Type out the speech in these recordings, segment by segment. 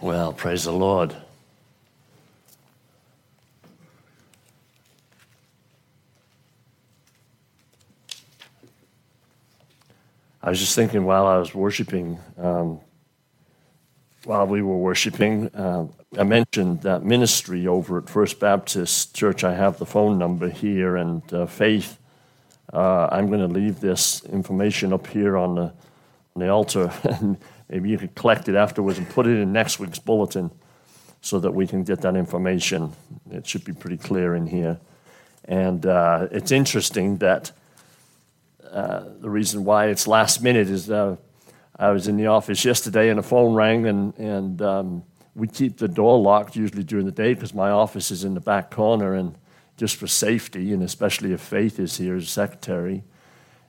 Well, praise the Lord. I was just thinking while I was worshiping, um, while we were worshiping, uh, I mentioned that ministry over at First Baptist Church. I have the phone number here, and uh, Faith, uh, I'm going to leave this information up here on the, on the altar, maybe you could collect it afterwards and put it in next week's bulletin so that we can get that information. It should be pretty clear in here. And uh, it's interesting that uh, the reason why it's last minute is uh, I was in the office yesterday and a phone rang, and, and um, we keep the door locked usually during the day because my office is in the back corner, and just for safety, and especially if Faith is here as secretary.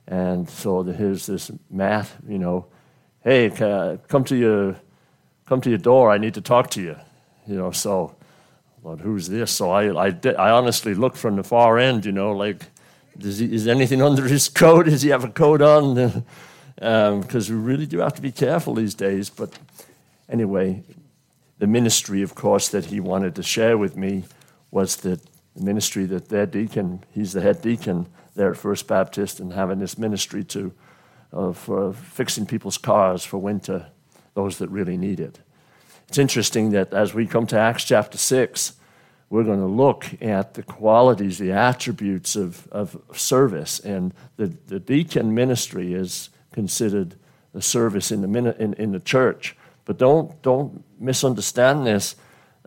And so here's this Matt, you know, hey, come to your come to your door. I need to talk to you. You know, so, Lord, who's this? So I, I, I honestly looked from the far end, you know, like he, is anything under his coat? Does he have a coat on? Because um, we really do have to be careful these days. But anyway, the ministry, of course, that he wanted to share with me was that the ministry that their deacon, he's the head deacon there at First Baptist, and having this ministry to uh, for fixing people's cars for winter, those that really need it. It's interesting that as we come to Acts chapter 6, we're going to look at the qualities, the attributes of, of service. And the, the deacon ministry is considered a service in the, in, in the church. But don't, don't misunderstand this.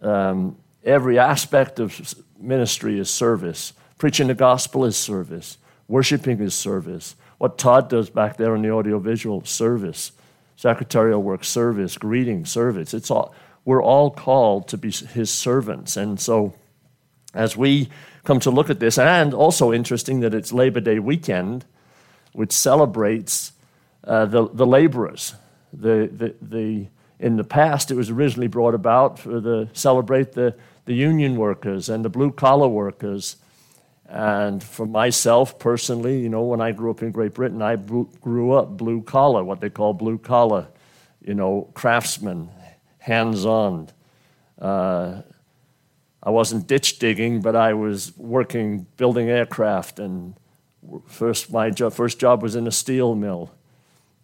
Um, every aspect of ministry is service. Preaching the gospel is service. Worshiping is service. What Todd does back there in the audiovisual, service. Secretarial work, service. Greeting, service. It's all, we're all called to be his servants. And so, as we come to look at this, and also interesting that it's Labor Day weekend, which celebrates uh, the, the laborers. The, the, the, in the past, it was originally brought about the celebrate the, the union workers and the blue collar workers. And for myself personally, you know, when I grew up in Great Britain, I grew up blue collar, what they call blue collar, you know, craftsmen, hands on. Uh, I wasn't ditch digging, but I was working building aircraft. And first, my job, first job was in a steel mill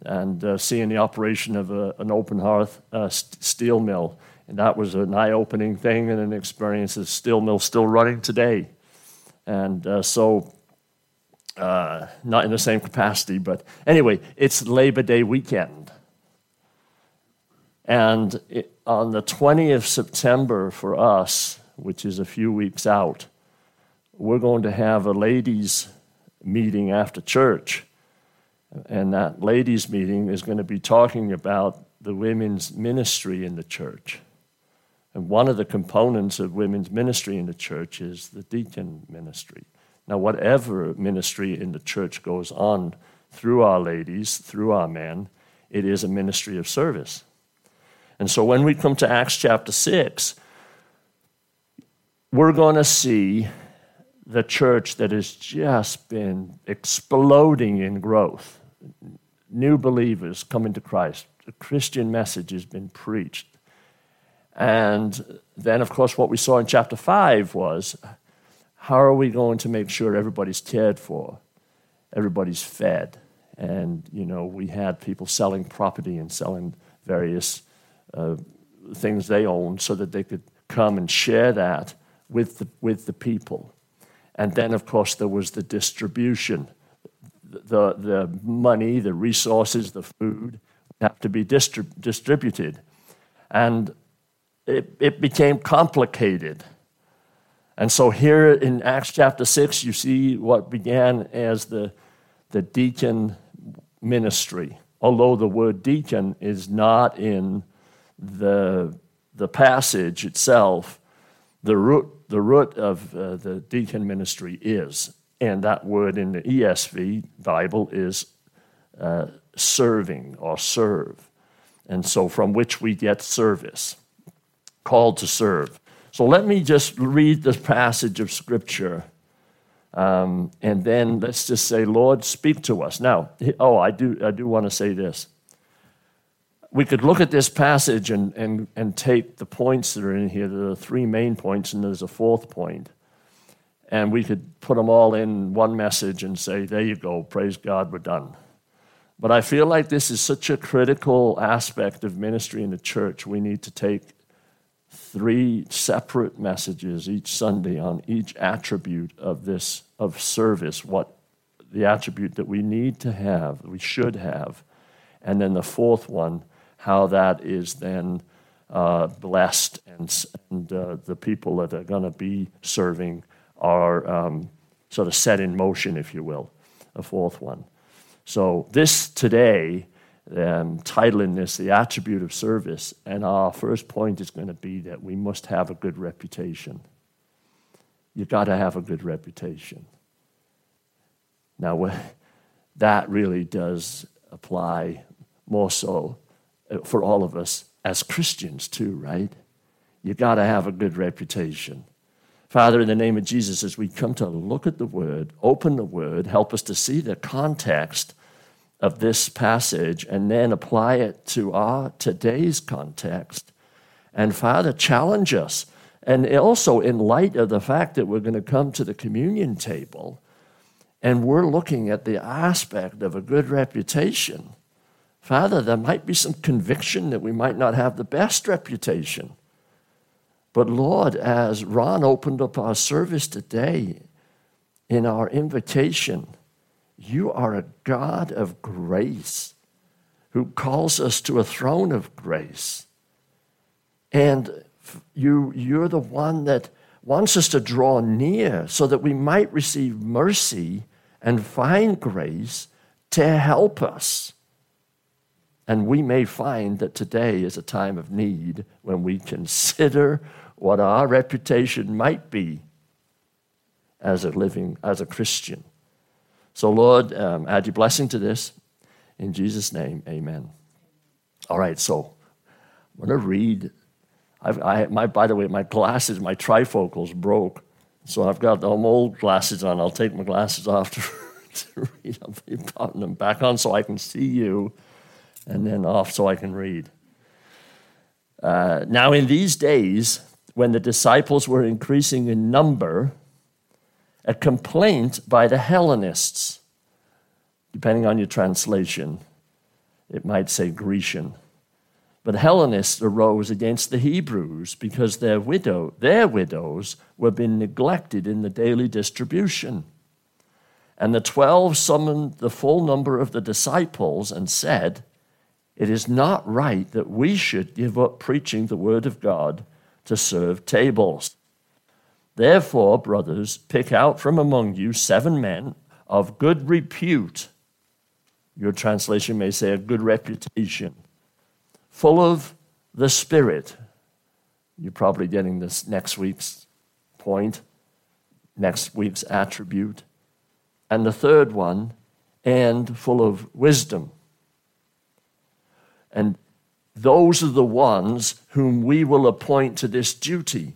and uh, seeing the operation of a, an open hearth uh, st- steel mill. And that was an eye opening thing and an experience. The steel mill still running today. And uh, so, uh, not in the same capacity, but anyway, it's Labor Day weekend. And it, on the 20th September for us, which is a few weeks out, we're going to have a ladies' meeting after church. And that ladies' meeting is going to be talking about the women's ministry in the church. And one of the components of women's ministry in the church is the deacon ministry. Now, whatever ministry in the church goes on through our ladies, through our men, it is a ministry of service. And so when we come to Acts chapter 6, we're going to see the church that has just been exploding in growth. New believers coming to Christ. The Christian message has been preached. And then, of course, what we saw in chapter 5 was how are we going to make sure everybody's cared for, everybody's fed? And, you know, we had people selling property and selling various uh, things they owned so that they could come and share that with the, with the people. And then, of course, there was the distribution. The, the money, the resources, the food have to be distrib- distributed. And it, it became complicated. And so, here in Acts chapter 6, you see what began as the, the deacon ministry. Although the word deacon is not in the, the passage itself, the root, the root of uh, the deacon ministry is, and that word in the ESV Bible is uh, serving or serve. And so, from which we get service, called to serve. So, let me just read the passage of Scripture. Um, and then let's just say, Lord, speak to us. Now, oh, I do, I do want to say this. we could look at this passage and, and, and take the points that are in here. There are three main points, and there's a fourth point. And we could put them all in one message and say, there you go, praise God, we're done. But I feel like this is such a critical aspect of ministry in the church. We need to take three separate messages each Sunday on each attribute of this of service, what the attribute that we need to have, we should have. And then the fourth one, how that is then uh, blessed and, and uh, the people that are going to be serving are um, sort of set in motion, if you will, a fourth one. So, this today, um, titling this the attribute of service, and our first point is going to be that we must have a good reputation. You've got to have a good reputation. Now, that really does apply more so uh, for all of us as Christians, too, right? You've got to have a good reputation. Father, in the name of Jesus, as we come to look at the Word, open the Word, help us to see the context of this passage and then apply it to our today's context. And Father, challenge us. And also, in light of the fact that we're going to come to the communion table and we're looking at the aspect of a good reputation, Father, there might be some conviction that we might not have the best reputation. But Lord, as Ron opened up our service today in our invitation, you are a God of grace who calls us to a throne of grace. And you, you're the one that wants us to draw near so that we might receive mercy and find grace to help us. And we may find that today is a time of need when we consider what our reputation might be as a living, as a Christian. So, Lord, um, add your blessing to this. In Jesus' name, amen. All right, so I'm going to read. I've, I, my, by the way, my glasses, my trifocals broke. So I've got them old glasses on. I'll take my glasses off to, to read. I'll be putting them back on so I can see you, and then off so I can read. Uh, now, in these days, when the disciples were increasing in number, a complaint by the Hellenists. Depending on your translation, it might say Grecian. But Hellenists arose against the Hebrews because their widow, their widows were being neglected in the daily distribution. And the twelve summoned the full number of the disciples and said, It is not right that we should give up preaching the word of God to serve tables. Therefore, brothers, pick out from among you seven men of good repute. Your translation may say a good reputation, full of the Spirit. You're probably getting this next week's point, next week's attribute. And the third one, and full of wisdom. And those are the ones whom we will appoint to this duty.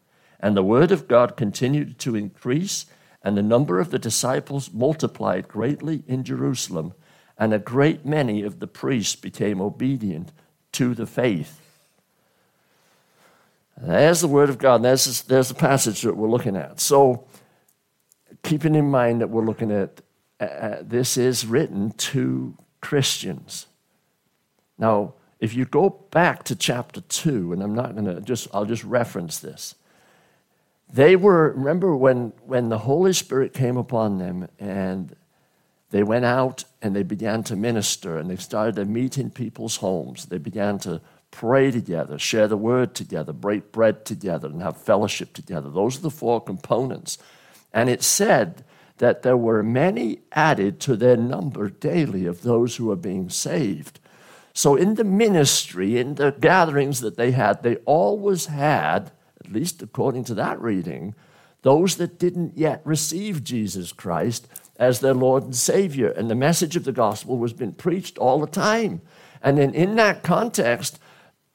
And the word of God continued to increase, and the number of the disciples multiplied greatly in Jerusalem, and a great many of the priests became obedient to the faith. There's the word of God, there's, there's the passage that we're looking at. So, keeping in mind that we're looking at uh, uh this is written to Christians. Now, if you go back to chapter 2, and I'm not going to just, I'll just reference this. They were, remember when, when the Holy Spirit came upon them and they went out and they began to minister and they started to meet in people's homes. They began to pray together, share the word together, break bread together, and have fellowship together. Those are the four components. And it said that there were many added to their number daily of those who are being saved. So, in the ministry, in the gatherings that they had, they always had, least according to that reading, those that didn't yet receive Jesus Christ as their Lord and Savior. And the message of the gospel was being preached all the time. And then, in that context,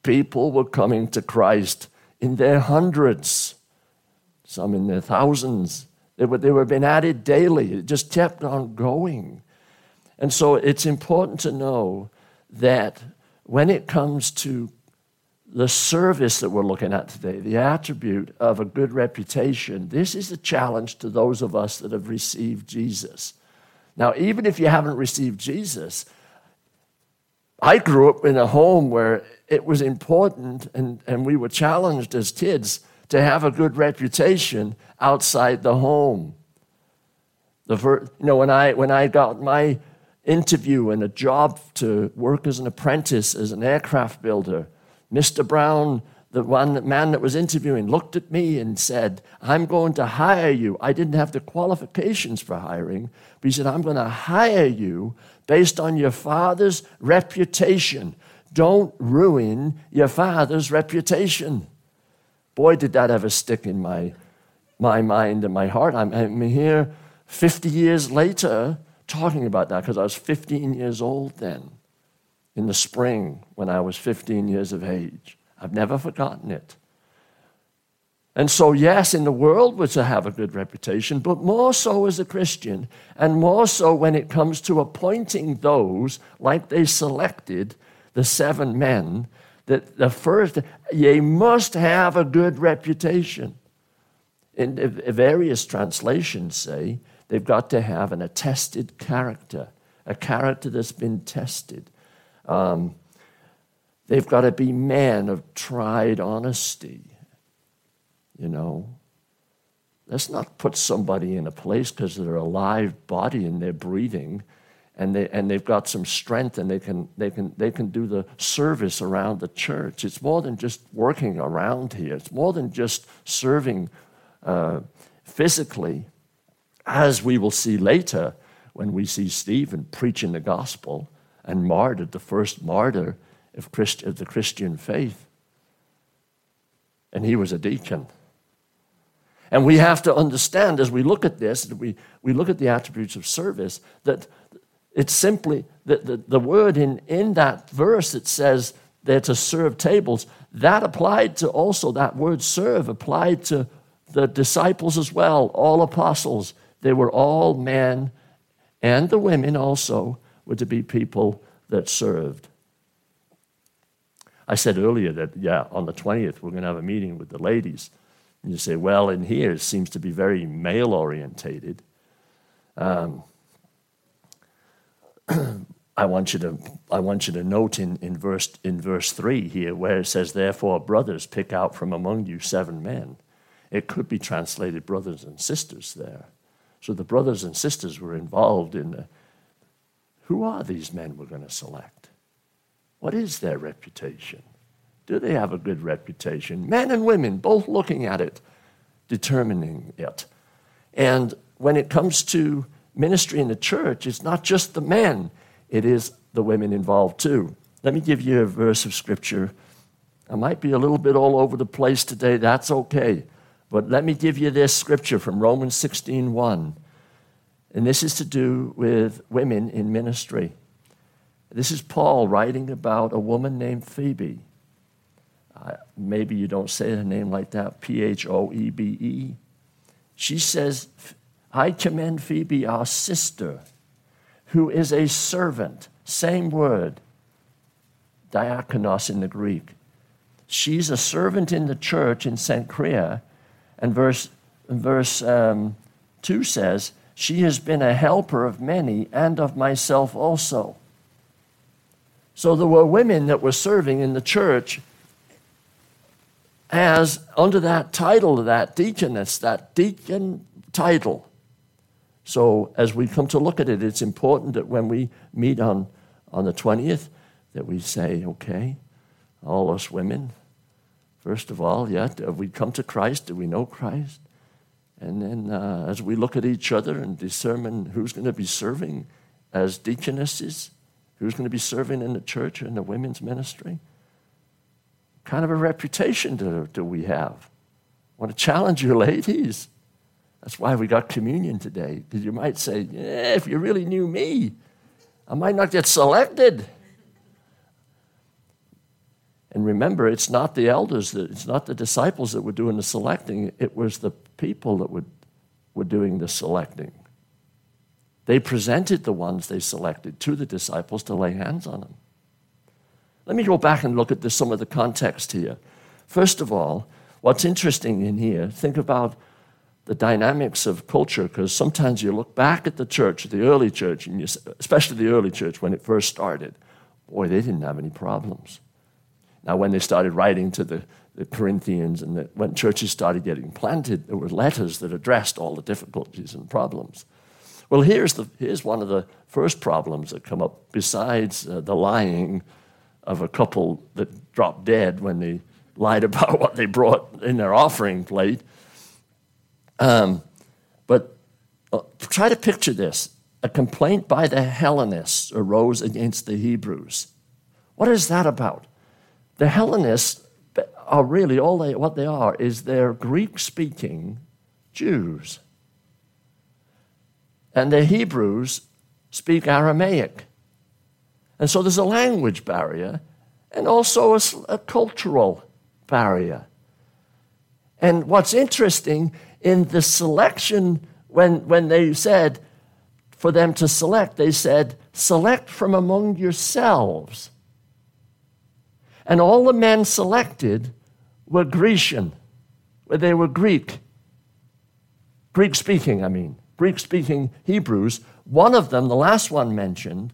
people were coming to Christ in their hundreds, some in their thousands. They were, they were being added daily. It just kept on going. And so it's important to know that when it comes to the service that we're looking at today, the attribute of a good reputation, this is a challenge to those of us that have received Jesus. Now, even if you haven't received Jesus, I grew up in a home where it was important and, and we were challenged as kids to have a good reputation outside the home. The first, you know, when I, when I got my interview and a job to work as an apprentice as an aircraft builder, Mr. Brown, the one man that was interviewing, looked at me and said, I'm going to hire you. I didn't have the qualifications for hiring, but he said, I'm going to hire you based on your father's reputation. Don't ruin your father's reputation. Boy, did that ever stick in my, my mind and my heart. I'm, I'm here 50 years later talking about that because I was 15 years old then, in the spring when I was 15 years of age. I've never forgotten it. And so, yes, in the world we're to have a good reputation, but more so as a Christian, and more so when it comes to appointing those, like they selected the seven men, that the first, ye must have a good reputation. In various translations say they've got to have an attested character, a character that's been tested. Um, they've got to be men of tried honesty you know. Let's not put somebody in a place because they're a live body and they're breathing and, they, and they've got some strength and they can, they, can, they can do the service around the church. It's more than just working around here, it's more than just serving uh, physically, as we will see later when we see Stephen preaching the gospel and martyred, the first martyr of, Christ, the Christian faith. And he was a deacon. And we have to understand as we look at this, we, we look at the attributes of service, that it's simply that the, the word in, in that verse that says they're to serve tables, that applied to also, that word serve applied to the disciples as well, all apostles. They were all men, and the women also were to be people that served. I said earlier that, yeah, on the 20th, we're going to have a meeting with the ladies. And you say, well, in here it seems to be very male orientated. Um, I want you to I want you to note in, in verse in verse three here where it says, Therefore, brothers, pick out from among you seven men. It could be translated brothers and sisters there. So the brothers and sisters were involved in the, who are these men we're going to select? What is their reputation? Do they have a good reputation? Men and women both looking at it, determining it. And when it comes to ministry in the church, it's not just the men, it is the women involved too. Let me give you a verse of scripture. I might be a little bit all over the place today, that's okay. But let me give you this scripture from Romans 16:1. And this is to do with women in ministry. This is Paul writing about a woman named Phoebe maybe you don't say her name like that, P H O E B E. She says, I commend Phoebe, our sister, who is a servant, same word, diakonos in the Greek. She's a servant in the church in St. Cenchrea, and verse, verse um, 2 says, She has been a helper of many and of myself also. So there were women that were serving in the church as under that title, that deaconess, that deacon title. So as we come to look at it, it's important that when we meet on, on the 20th, that we say, okay, all us women, first of all, yeah, have we come to Christ? Do we know Christ? And then uh, as we look at each other and determine who's going to be serving as deaconesses who's going to be serving in the church in the women's ministry? Kind of a reputation do, do we have? I want to challenge you, ladies. That's why we got communion today, because you might say, yeah, if you really knew me, I might not get selected. And remember, it's not the elders, that, it's not the disciples that were doing the selecting, it was the people that would, were doing the selecting. They presented the ones they selected to the disciples to lay hands on them. Let me go back and look at this, some of the context here. First of all, what's interesting in here, think about the dynamics of culture, because sometimes you look back at the church, the early church, and you, especially the early church when it first started, boy, they didn't have any problems. Now, when they started writing to the, the Corinthians and the, when churches started getting planted, there were letters that addressed all the difficulties and problems. Well, here's, the, here's one of the first problems that come up, besides uh, the lying of a couple that dropped dead when they lied about what they brought in their offering plate. Um, but uh, try to picture this. A complaint by the Hellenists arose against the Hebrews. What is that about? The Hellenists are really all they, what they are is they're Greek speaking Jews. And the Hebrews speak Aramaic. And so there's a language barrier and also a, a cultural barrier. And what's interesting in the selection, when, when they said for them to select, they said, select from among yourselves. And all the men selected were Grecian, where they were Greek. Greek speaking, I mean, Greek speaking Hebrews. One of them, the last one mentioned,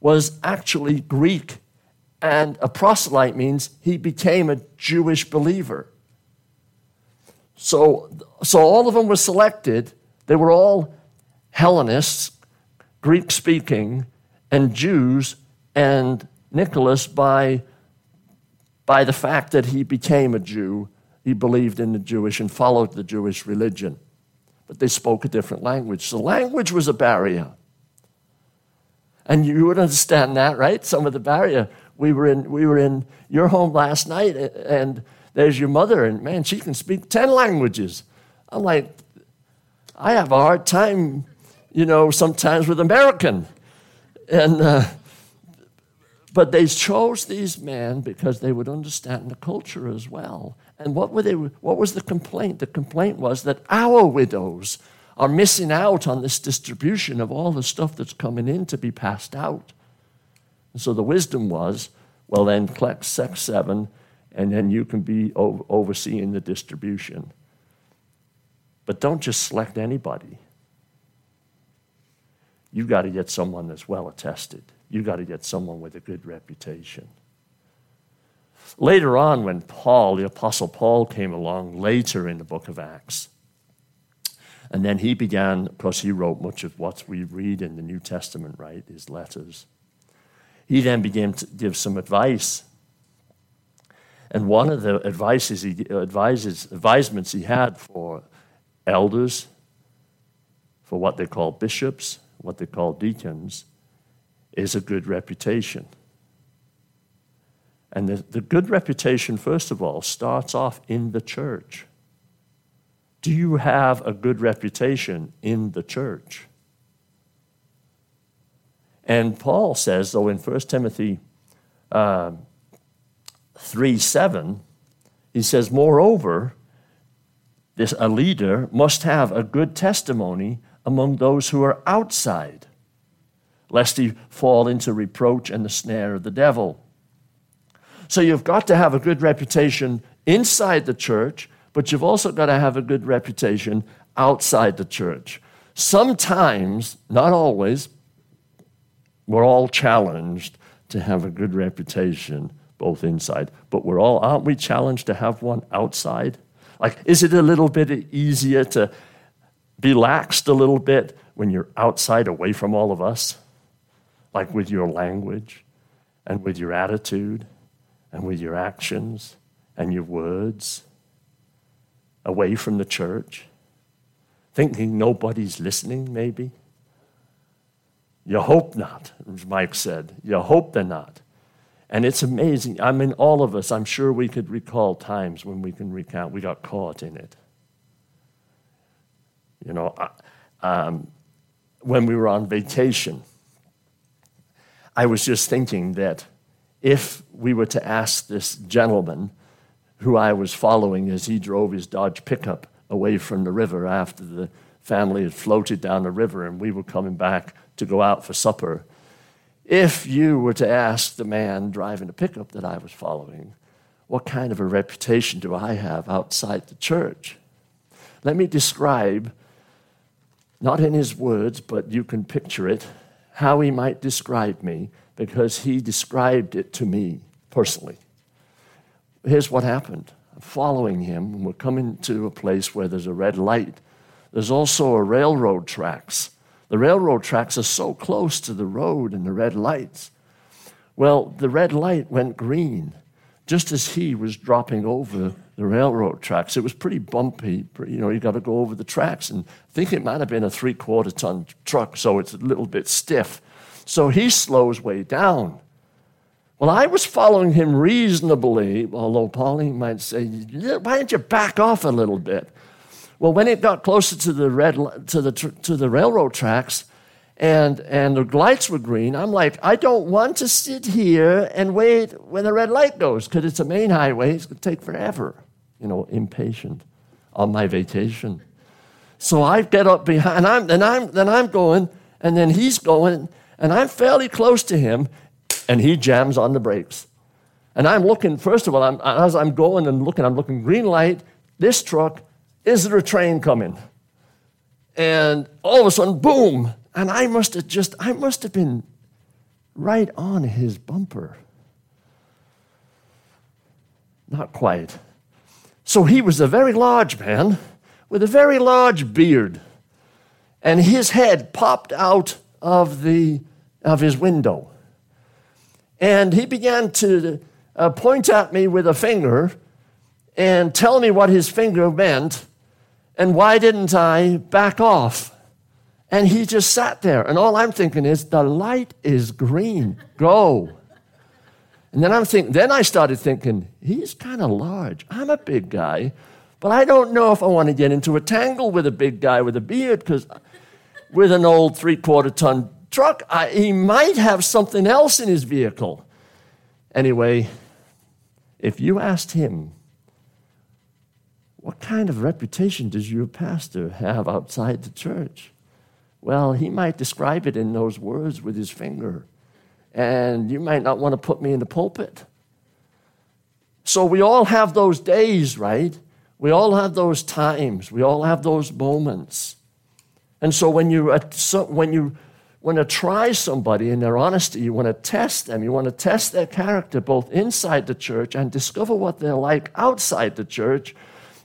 was actually Greek. And a proselyte means he became a Jewish believer. So, so all of them were selected. They were all Hellenists, Greek speaking, and Jews, and Nicholas, by, by the fact that he became a Jew, he believed in the Jewish and followed the Jewish religion. But they spoke a different language. So language was a barrier. And you would understand that, right? Some of the barrier. We were in, we were in your home last night, and there's your mother, and man, she can speak 10 languages. I'm like, I have a hard time, you know, sometimes with American. And, uh, but they chose these men because they would understand the culture as well. And what, were they, what was the complaint? The complaint was that our widows are missing out on this distribution of all the stuff that's coming in to be passed out. And so the wisdom was well, then collect sex seven and then you can be overseeing the distribution. But don't just select anybody. You've got to get someone that's well attested. You've got to get someone with a good reputation. Later on, when Paul, the Apostle Paul, came along later in the book of Acts, and then he began, of course, he wrote much of what we read in the New Testament, right? His letters. He then began to give some advice and one of the advices he, advises, advisements he had for elders, for what they call bishops, what they call deacons, is a good reputation. And the, the good reputation, first of all, starts off in the church. Do you have a good reputation in the church? And Paul says, though, in 1 Timothy uh, 3 7, he says, Moreover, this, a leader must have a good testimony among those who are outside, lest he fall into reproach and the snare of the devil. So you've got to have a good reputation inside the church, but you've also got to have a good reputation outside the church. Sometimes, not always, we're all challenged to have a good reputation both inside. But we're all, aren't we challenged to have one outside? Like, is it a little bit easier to be laxed a little bit when you're outside away from all of us? Like with your language and with your attitude and with your actions and your words away from the church? Thinking nobody's listening, maybe? You hope not, as Mike said. You hope they're not. And it's amazing. I mean, all of us, I'm sure we could recall times when we can recount we got caught in it. You know, um, when we were on vacation, I was just thinking that if we were to ask this gentleman who I was following as he drove his Dodge pickup away from the river after the family had floated down the river and we were coming back to go out for supper, if you were to ask the man driving the pickup that I was following, what kind of a reputation do I have outside the church? Let me describe, not in his words, but you can picture it, how he might describe me because he described it to me personally. Here's what happened. Following him, we're coming to a place where there's a red light. There's also a railroad tracks. The railroad tracks are so close to the road and the red lights. Well, the red light went green just as he was dropping over the railroad tracks. It was pretty bumpy. You know, you got to go over the tracks. And I think it might have been a three quarter ton truck, so it's a little bit stiff. So he slows way down. Well, I was following him reasonably, although Pauline might say, why don't you back off a little bit? Well, when it got closer to the, red, to the, to the railroad tracks and, and the lights were green, I'm like, I don't want to sit here and wait when the red light goes because it's a main highway. It's going to take forever. You know, impatient on my vacation. So I get up behind, and I'm, and I'm, then I'm going, and then he's going, and I'm fairly close to him, and he jams on the brakes. And I'm looking, first of all, I'm, as I'm going and looking, I'm looking green light, this truck, is there a train coming? And all of a sudden, boom! And I must have just, I must have been right on his bumper. Not quite. So he was a very large man with a very large beard, and his head popped out of, the, of his window. And he began to uh, point at me with a finger and tell me what his finger meant and why didn't I back off? And he just sat there. And all I'm thinking is, the light is green. Go. And then I'm thinking, then I started thinking, he's kind of large. I'm a big guy, but I don't know if I want to get into a tangle with a big guy with a beard because with an old three quarter ton truck, I, he might have something else in his vehicle. Anyway, if you asked him what kind of reputation does your pastor have outside the church? Well, he might describe it in those words with his finger. And you might not want to put me in the pulpit. So we all have those days, right? We all have those times. We all have those moments. And so when you, uh, when you want to try somebody in their honesty, you want to test them, you want to test their character both inside the church and discover what they're like outside the church,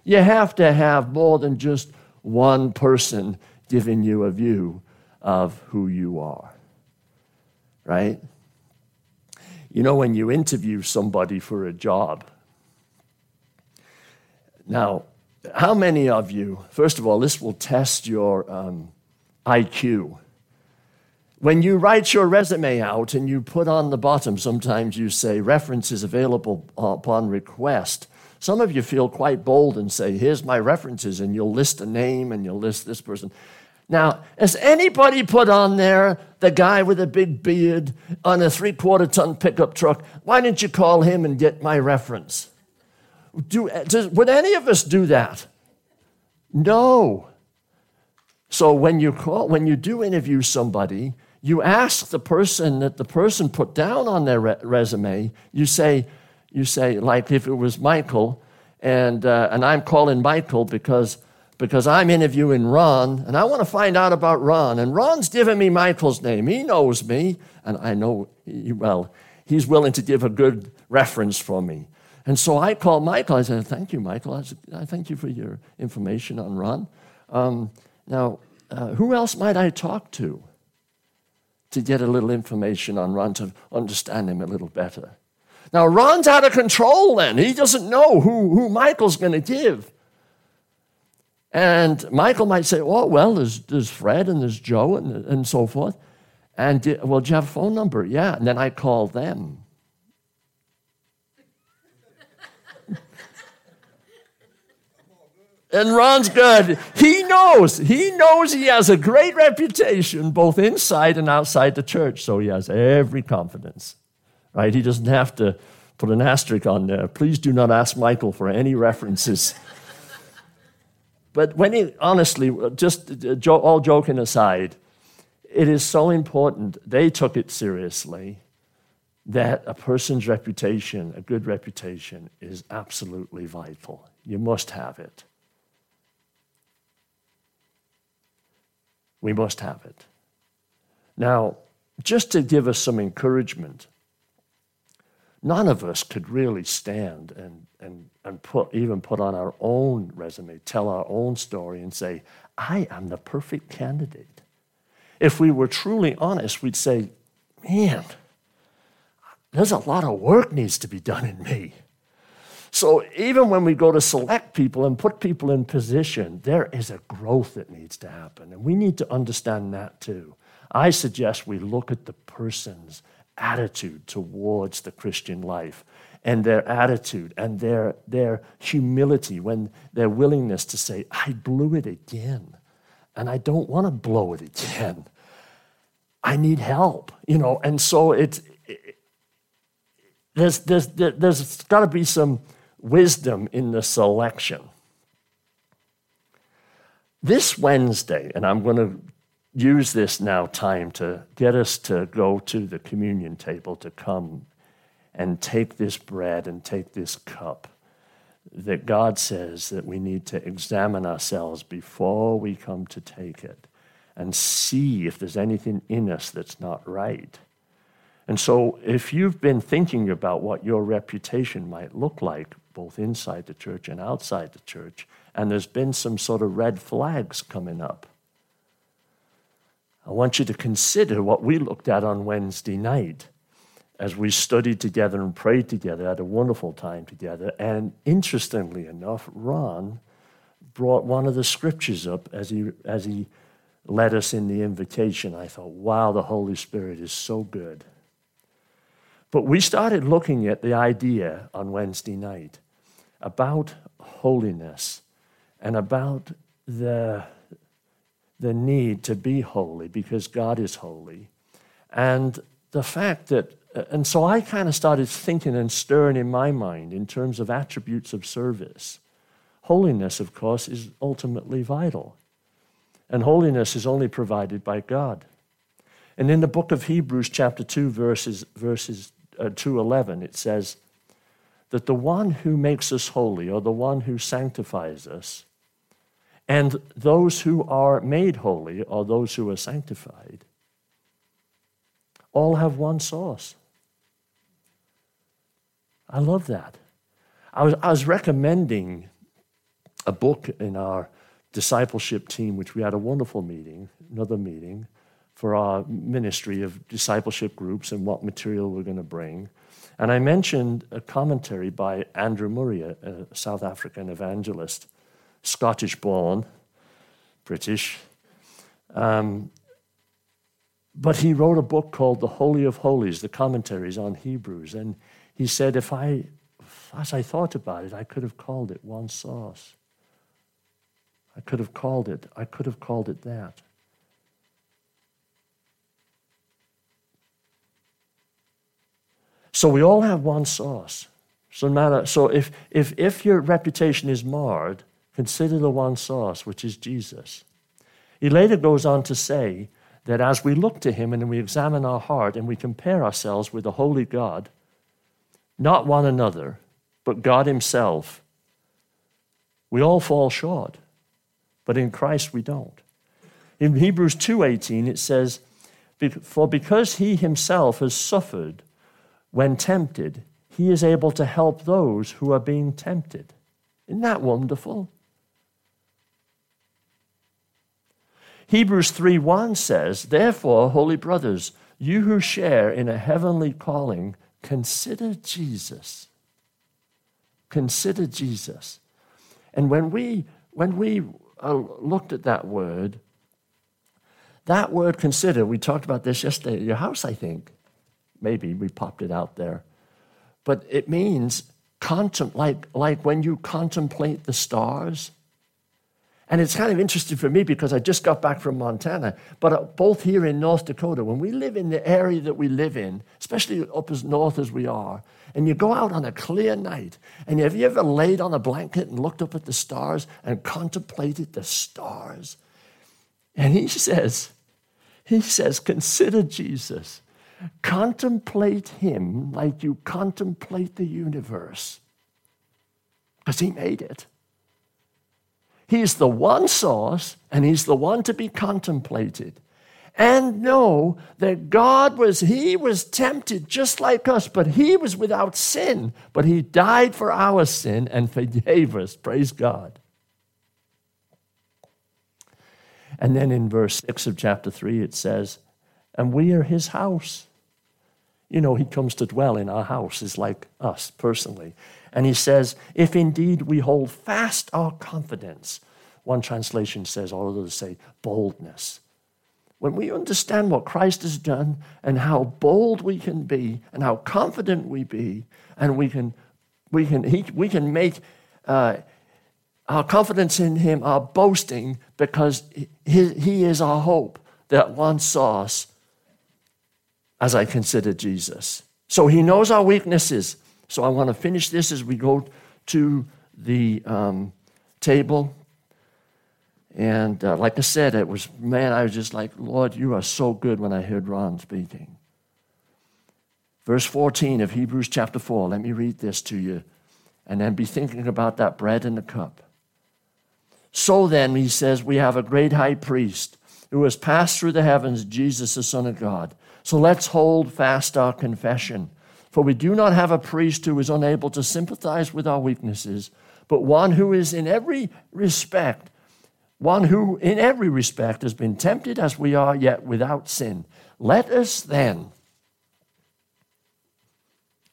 you have to have more than just one person giving you a view of who you are. Right? You know, when you interview somebody for a job, now, how many of you, first of all, this will test your um, IQ. When you write your resume out and you put on the bottom, sometimes you say references available upon request. Some of you feel quite bold and say, Here's my references, and you'll list a name and you'll list this person. Now, has anybody put on there the guy with a big beard on a three quarter ton pickup truck? Why didn't you call him and get my reference? Do, does, would any of us do that? No. So when you call, when you do interview somebody, you ask the person that the person put down on their re- resume. You say, you say, like if it was Michael, and, uh, and I'm calling Michael because, because I'm interviewing Ron, and I want to find out about Ron. And Ron's given me Michael's name. He knows me, and I know, he, well, he's willing to give a good reference for me. And so I called Michael. I said, Thank you, Michael. I, said, I thank you for your information on Ron. Um, now, uh, who else might I talk to to get a little information on Ron to understand him a little better? Now, Ron's out of control then. He doesn't know who, who Michael's going to give. And Michael might say, oh, well, there's, there's Fred and there's Joe and, and so forth. And, uh, well, do you have a phone number? Yeah. And then I call them. And Ron's good. He knows. He knows he has a great reputation both inside and outside the church. So he has every confidence, right? He doesn't have to put an asterisk on there. Please do not ask Michael for any references. but when he, honestly, just uh, all joking aside, it is so important. They took it seriously that a person's reputation, a good reputation, is absolutely vital. You must have it. We must have it. Now, just to give us some encouragement, none of us could really stand and, and, and put, even put on our own resume, tell our own story, and say, I am the perfect candidate. If we were truly honest, we'd say, man, there's a lot of work needs to be done in me. So even when we go to select people and put people in position, there is a growth that needs to happen. And we need to understand that too. I suggest we look at the person's attitude towards the Christian life and their attitude and their, their humility when their willingness to say, I blew it again and I don't want to blow it again. I need help, you know. And so it's, it, there's, there's, there's got to be some wisdom in the selection. This Wednesday, and I'm going to use this now time to get us to go to the communion table to come and take this bread and take this cup that God says that we need to examine ourselves before we come to take it and see if there's anything in us that's not right. And so, if you've been thinking about what your reputation might look like, both inside the church and outside the church, and there's been some sort of red flags coming up, I want you to consider what we looked at on Wednesday night as we studied together and prayed together, had a wonderful time together. And interestingly enough, Ron brought one of the scriptures up as he, as he led us in the invitation. I thought, wow, the Holy Spirit is so good. But we started looking at the idea on Wednesday night about holiness and about the, the need to be holy because God is holy. And the fact that, and so I kind of started thinking and stirring in my mind in terms of attributes of service. Holiness, of course, is ultimately vital. And holiness is only provided by God. And in the book of Hebrews, chapter 2, verses, verses uh, 2.11, it says that the one who makes us holy, or the one who sanctifies us, and those who are made holy, or those who are sanctified, all have one source. I love that. I was, I was recommending a book in our discipleship team, which we had a wonderful meeting, another meeting for our ministry of discipleship groups and what material we're going to bring. And I mentioned a commentary by Andrew Murray, a, South African evangelist, Scottish born, British. Um, but he wrote a book called The Holy of Holies, the commentaries on Hebrews. And he said, if I, as I thought about it, I could have called it one source. I could have called it, I could have called it that. So we all have one source. So, matter, so if, if, if your reputation is marred, consider the one source, which is Jesus. He later goes on to say that as we look to him and we examine our heart and we compare ourselves with the holy God, not one another, but God himself, we all fall short but in Christ we don't. In Hebrews 2:18 it says, "For because he himself has suffered when tempted, he is able to help those who are being tempted." Isn't that wonderful? Hebrews 3:1 says, "Therefore, holy brothers, you who share in a heavenly calling, consider Jesus." Consider Jesus. And when we when we uh, looked at that word, That word consider, we talked about this yesterday at your house, I think. Maybe we popped it out there. But it means contem- like, like when you contemplate the stars. And it's kind of interesting for me because I just got back from Montana, but uh, both here in North Dakota, when we live in the area that we live in, especially up as north as we are, and you go out on a clear night, and have you ever laid on a blanket and looked up at the stars and contemplated the stars? And he says, he says, consider Jesus. Contemplate him like you contemplate the universe because he made it. He's the one source and he's the one to be contemplated. And know that God was, he was tempted just like us, but he was without sin. But he died for our sin and forgave us. Praise God. And then in verse 6 of chapter 3, it says, And we are his house. You know, he comes to dwell in our house, is like us personally. And he says, If indeed we hold fast our confidence, one translation says, all others say, boldness. When we understand what Christ has done and how bold we can be and how confident we be, and we can, we can, he, we can make uh, our confidence in him our boasting because he, he is our hope that saw us as I consider Jesus. So he knows our weaknesses. So I want to finish this as we go to the um, table. And uh, like I said, it was, man, I was just like, Lord, you are so good when I heard Ron speaking. Verse 14 of Hebrews chapter 4, let me read this to you. And then be thinking about that bread and the cup. So then, he says, we have a great high priest who has passed through the heavens, Jesus, the Son of God. So let's hold fast our confession. For we do not have a priest who is unable to sympathize with our weaknesses, but one who is in every respect, one who in every respect has been tempted as we are, yet without sin. Let us then.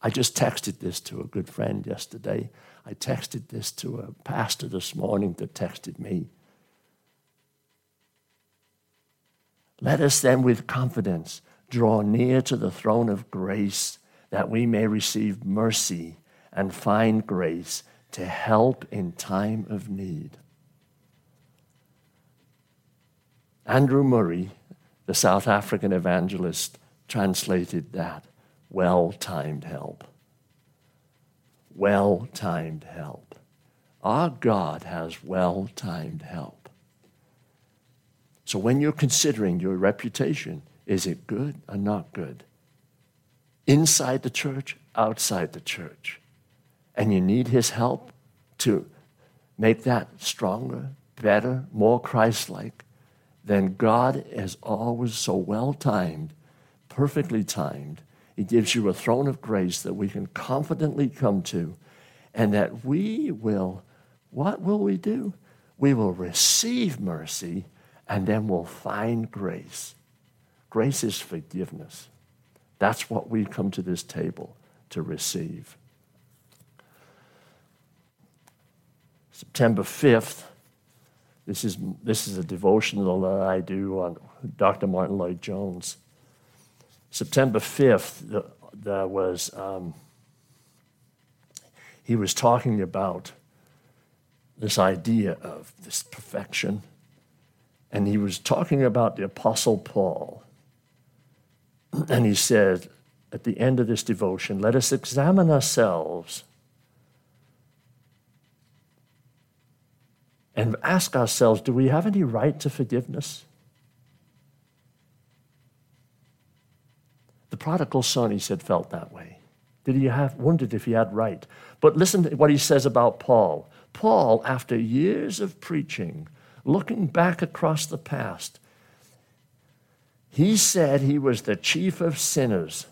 I just texted this to a good friend yesterday. I texted this to a pastor this morning that texted me. Let us then with confidence draw near to the throne of grace that we may receive mercy and find grace to help in time of need. Andrew Murray, the South African evangelist, translated that well timed help. Well timed help. Our God has well timed help. So when you're considering your reputation, is it good or not good? Inside the church, outside the church. And you need his help to make that stronger, better, more Christ like. Then God is always so well timed, perfectly timed. He gives you a throne of grace that we can confidently come to, and that we will, what will we do? We will receive mercy, and then we'll find grace. Grace is forgiveness. That's what we come to this table to receive. September 5th, this is, this is a devotional that I do on Dr. Martyn Lloyd-Jones. September 5th, there was, um, he was talking about this idea of this perfection. And he was talking about the Apostle Paul. And he said at the end of this devotion, let us examine ourselves and ask ourselves do we have any right to forgiveness? The prodigal son, he said, felt that way. Did he have wondered if he had right? But listen to what he says about Paul. Paul, after years of preaching, looking back across the past, he said he was the chief of sinners.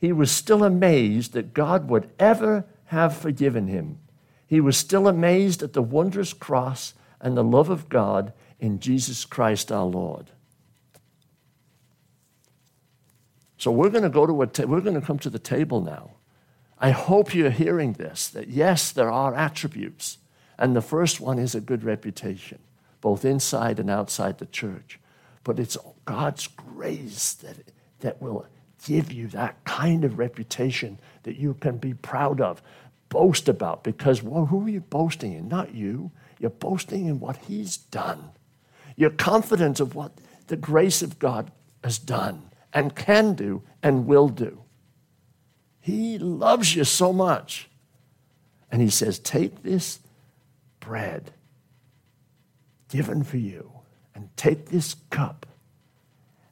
He was still amazed that God would ever have forgiven him. He was still amazed at the wondrous cross and the love of God in Jesus Christ our Lord. So we're going to go to a ta- we're going to come to the table now. I hope you're hearing this that yes, there are attributes. And the first one is a good reputation, both inside and outside the church. But it's God's grace that, that will give you that kind of reputation that you can be proud of, boast about, because well, who are you boasting in? Not you. You're boasting in what He's done. You're confident of what the grace of God has done and can do and will do. He loves you so much. And He says, Take this bread given for you and take this cup.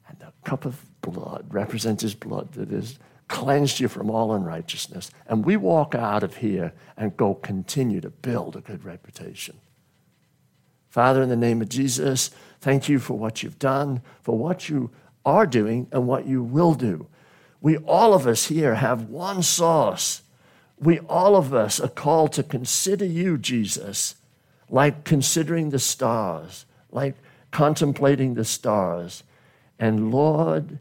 And the cup of blood represents His blood that has cleansed you from all unrighteousness. And we walk out of here and go continue to build a good reputation. Father, in the name of Jesus, thank you for what you've done, for what you are doing, and what you will do. We, all of us here, have one source. We, all of us, are called to consider you, Jesus, like considering the stars, like contemplating the stars. And Lord,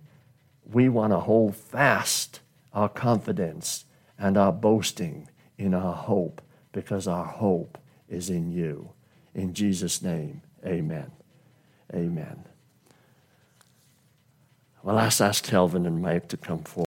we want to hold fast our confidence and our boasting in our hope because our hope is in you. In Jesus' name, amen. Amen. Well, let's ask Kelvin and Mike to come forward.